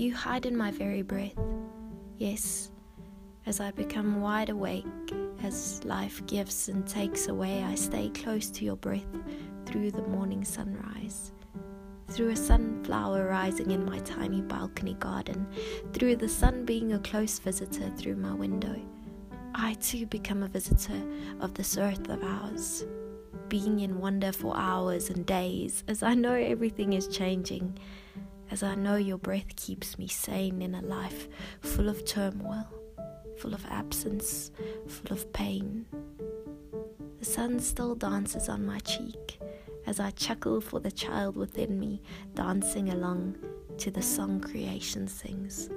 you hide in my very breath. Yes, as I become wide awake, as life gives and takes away, I stay close to your breath through the morning sunrise through a sunflower rising in my tiny balcony garden, through the sun being a close visitor through my window. I too become a visitor of this earth of ours, being in wonder for hours and days, as I know everything is changing, as I know your breath keeps me sane in a life full of turmoil, full of absence, full of pain. The sun still dances on my cheek as I chuckle for the child within me, dancing along to the song creation sings.